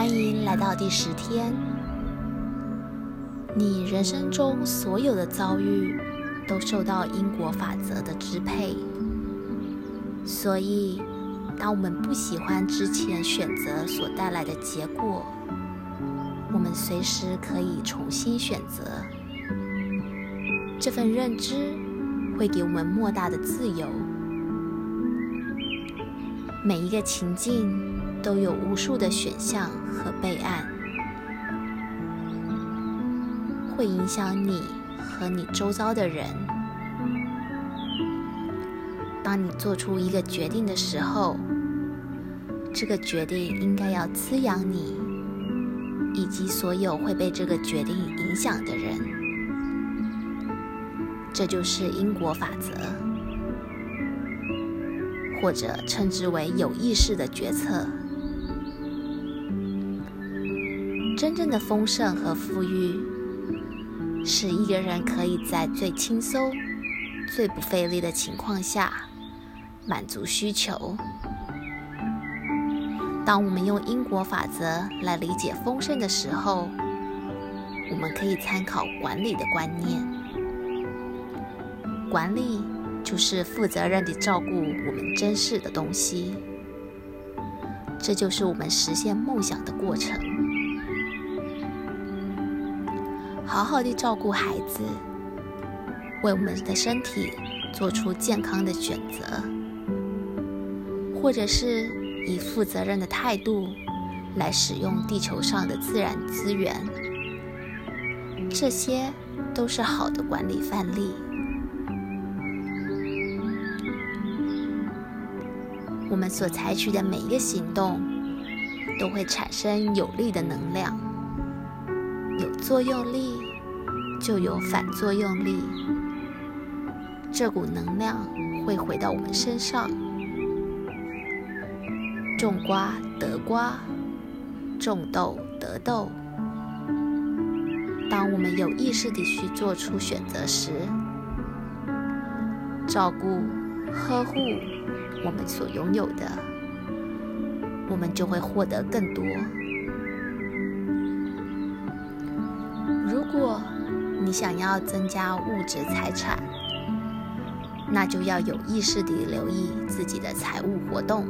欢迎来到第十天。你人生中所有的遭遇都受到因果法则的支配，所以当我们不喜欢之前选择所带来的结果，我们随时可以重新选择。这份认知会给我们莫大的自由。每一个情境都有无数的选项和备案，会影响你和你周遭的人。当你做出一个决定的时候，这个决定应该要滋养你，以及所有会被这个决定影响的人。这就是因果法则。或者称之为有意识的决策。真正的丰盛和富裕，是一个人可以在最轻松、最不费力的情况下满足需求。当我们用因果法则来理解丰盛的时候，我们可以参考管理的观念。管理。就是负责任地照顾我们珍视的东西，这就是我们实现梦想的过程。好好地照顾孩子，为我们的身体做出健康的选择，或者是以负责任的态度来使用地球上的自然资源，这些都是好的管理范例。我们所采取的每一个行动，都会产生有力的能量。有作用力，就有反作用力。这股能量会回到我们身上。种瓜得瓜，种豆得豆。当我们有意识地去做出选择时，照顾、呵护。我们所拥有的，我们就会获得更多。如果你想要增加物质财产，那就要有意识地留意自己的财务活动，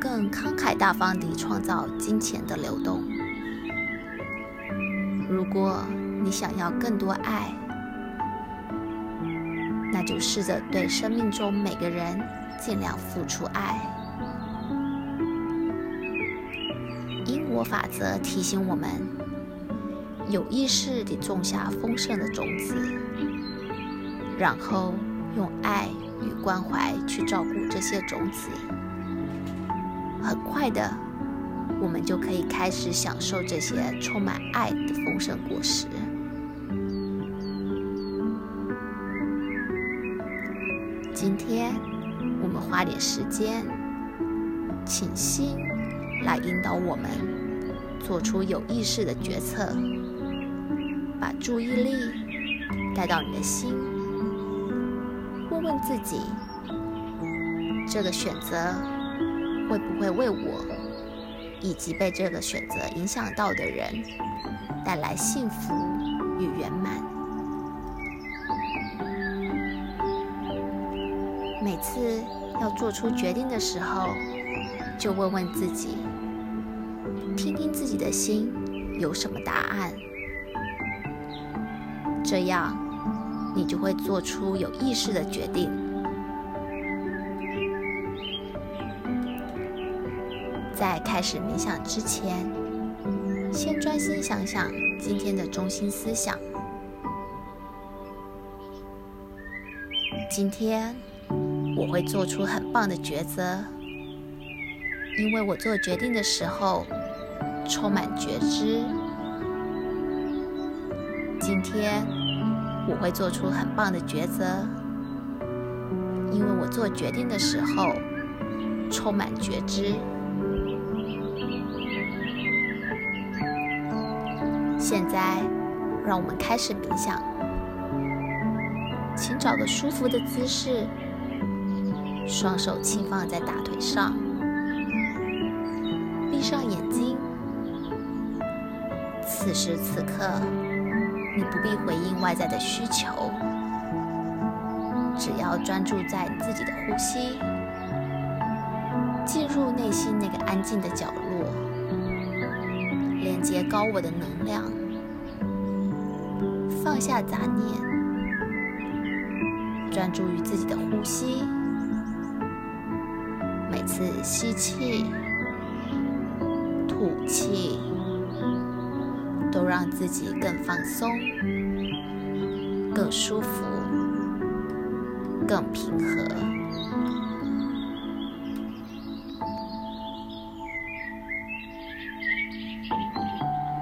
更慷慨大方地创造金钱的流动。如果你想要更多爱，那就试着对生命中每个人尽量付出爱。因果法则提醒我们，有意识地种下丰盛的种子，然后用爱与关怀去照顾这些种子。很快的，我们就可以开始享受这些充满爱的丰盛果实。今天我们花点时间，请心来引导我们做出有意识的决策。把注意力带到你的心，问问自己：这个选择会不会为我以及被这个选择影响到的人带来幸福与圆满？每次要做出决定的时候，就问问自己，己的心有什么答案，这样你就会做出有意识的决定。在开始冥想之前，先专心想想今天的中心思想。今天。我会做出很棒的抉择，因为我做决定的时候充满觉知。今天我会做出很棒的抉择，因为我做决定的时候充满觉知。现在，让我们开始冥想，请找个舒服的姿势。双手轻放在大腿上，此时此刻，你不必回应外在的需求，只要专注在自己的呼吸，进入内心那个安静的角落，连接高我的能量，放下杂念，专注于自己的呼吸。每次吸气、吐气，都让自己更放松、更舒服、更平和，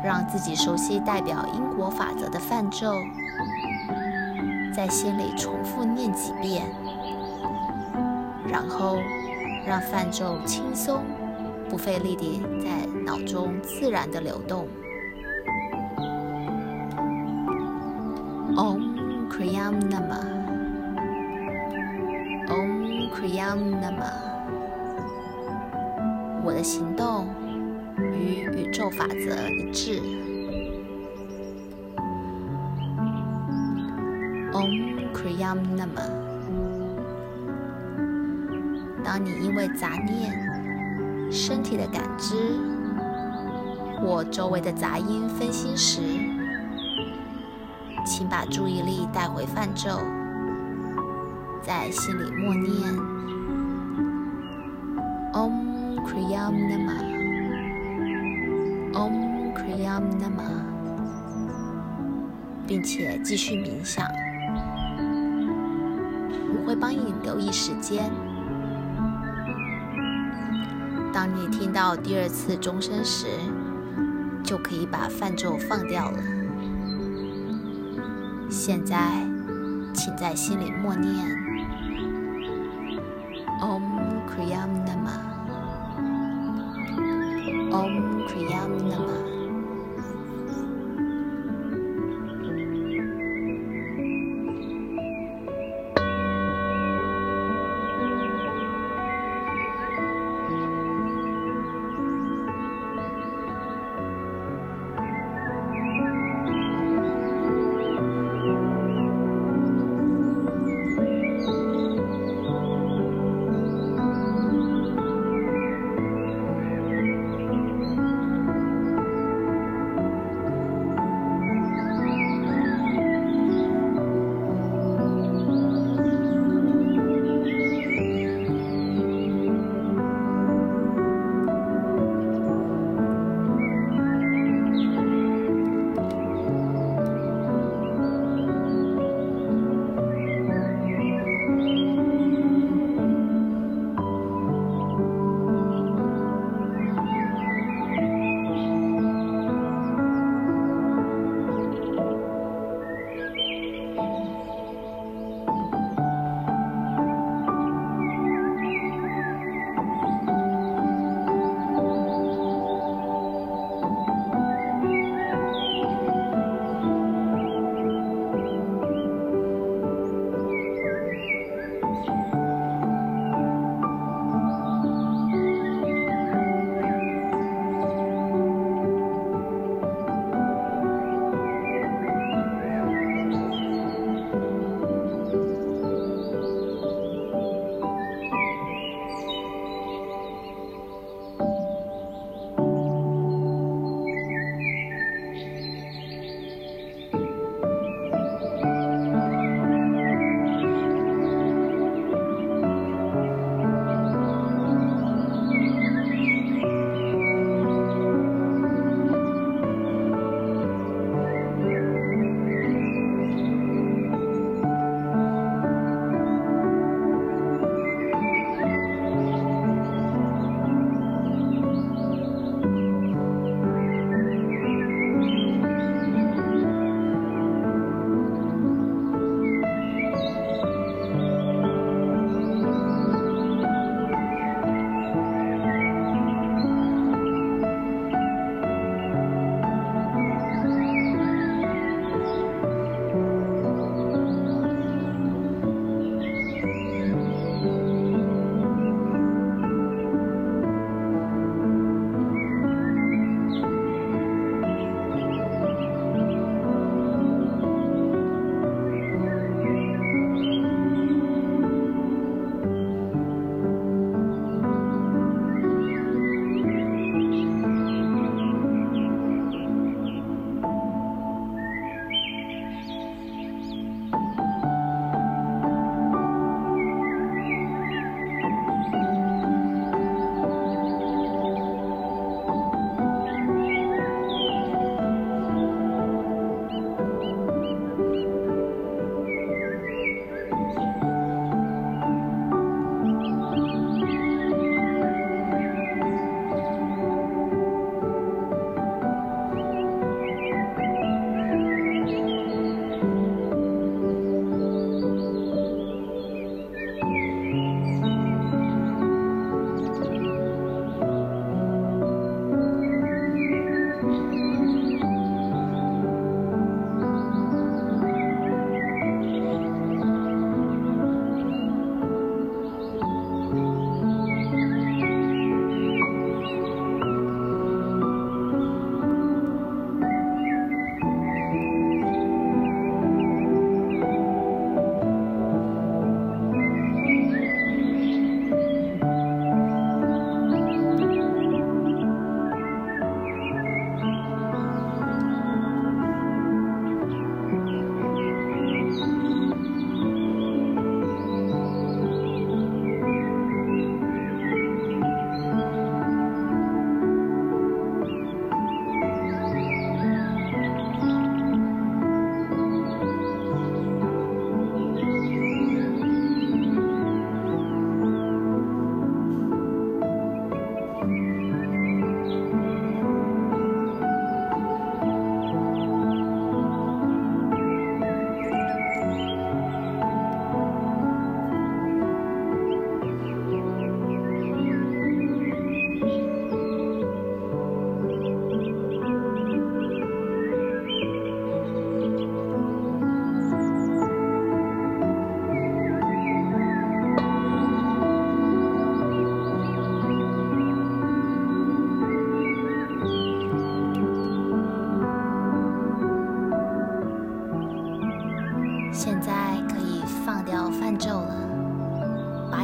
让自己熟悉代表因果法则的范咒，在心里重复念几遍，然后。让梵咒轻松、不费力地在脑中自然地流动。Om Kriyam Namah Om Kriyam Namah 我的行动与宇宙法则一致。Om Kriyam Nama 当你因为杂念、身体的感知或周围的杂音分心时，请把注意力带回泛咒，在心里默念 “Om Kriyam Nama”，“Om Kriyam Nama”，并且继续冥想。我会帮你留意时间。当你听到第二次钟声时，就可以把泛咒放掉了。现在，请在心里默念。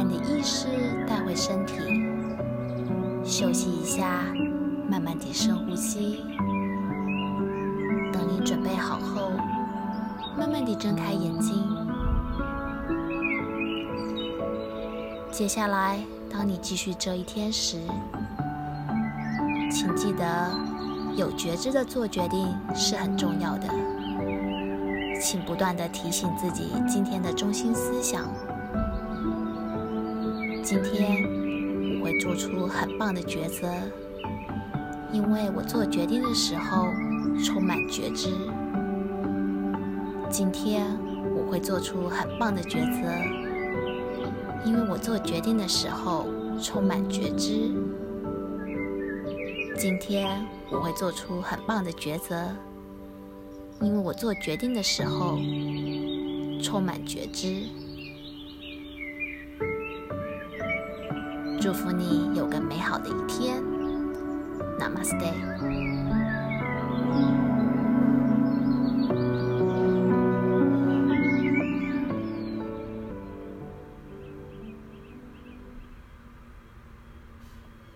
你的意识带回身体，休息一下，慢慢地深呼吸。等你准备好后，慢慢地睁开眼睛。接下来，当你继续这一天时，请记得，有觉知的做决定是很重要的。请不断地提醒自己今天的中心思想。今天我会做出很棒的抉择，因为我做决定的时候充满觉知。今天我会做出很棒的抉择，因为我做决定的时候充满觉知。今天我会做出很棒的抉择，因为我做决定的时候充满觉知。祝福你有个美好的一天，Namaste。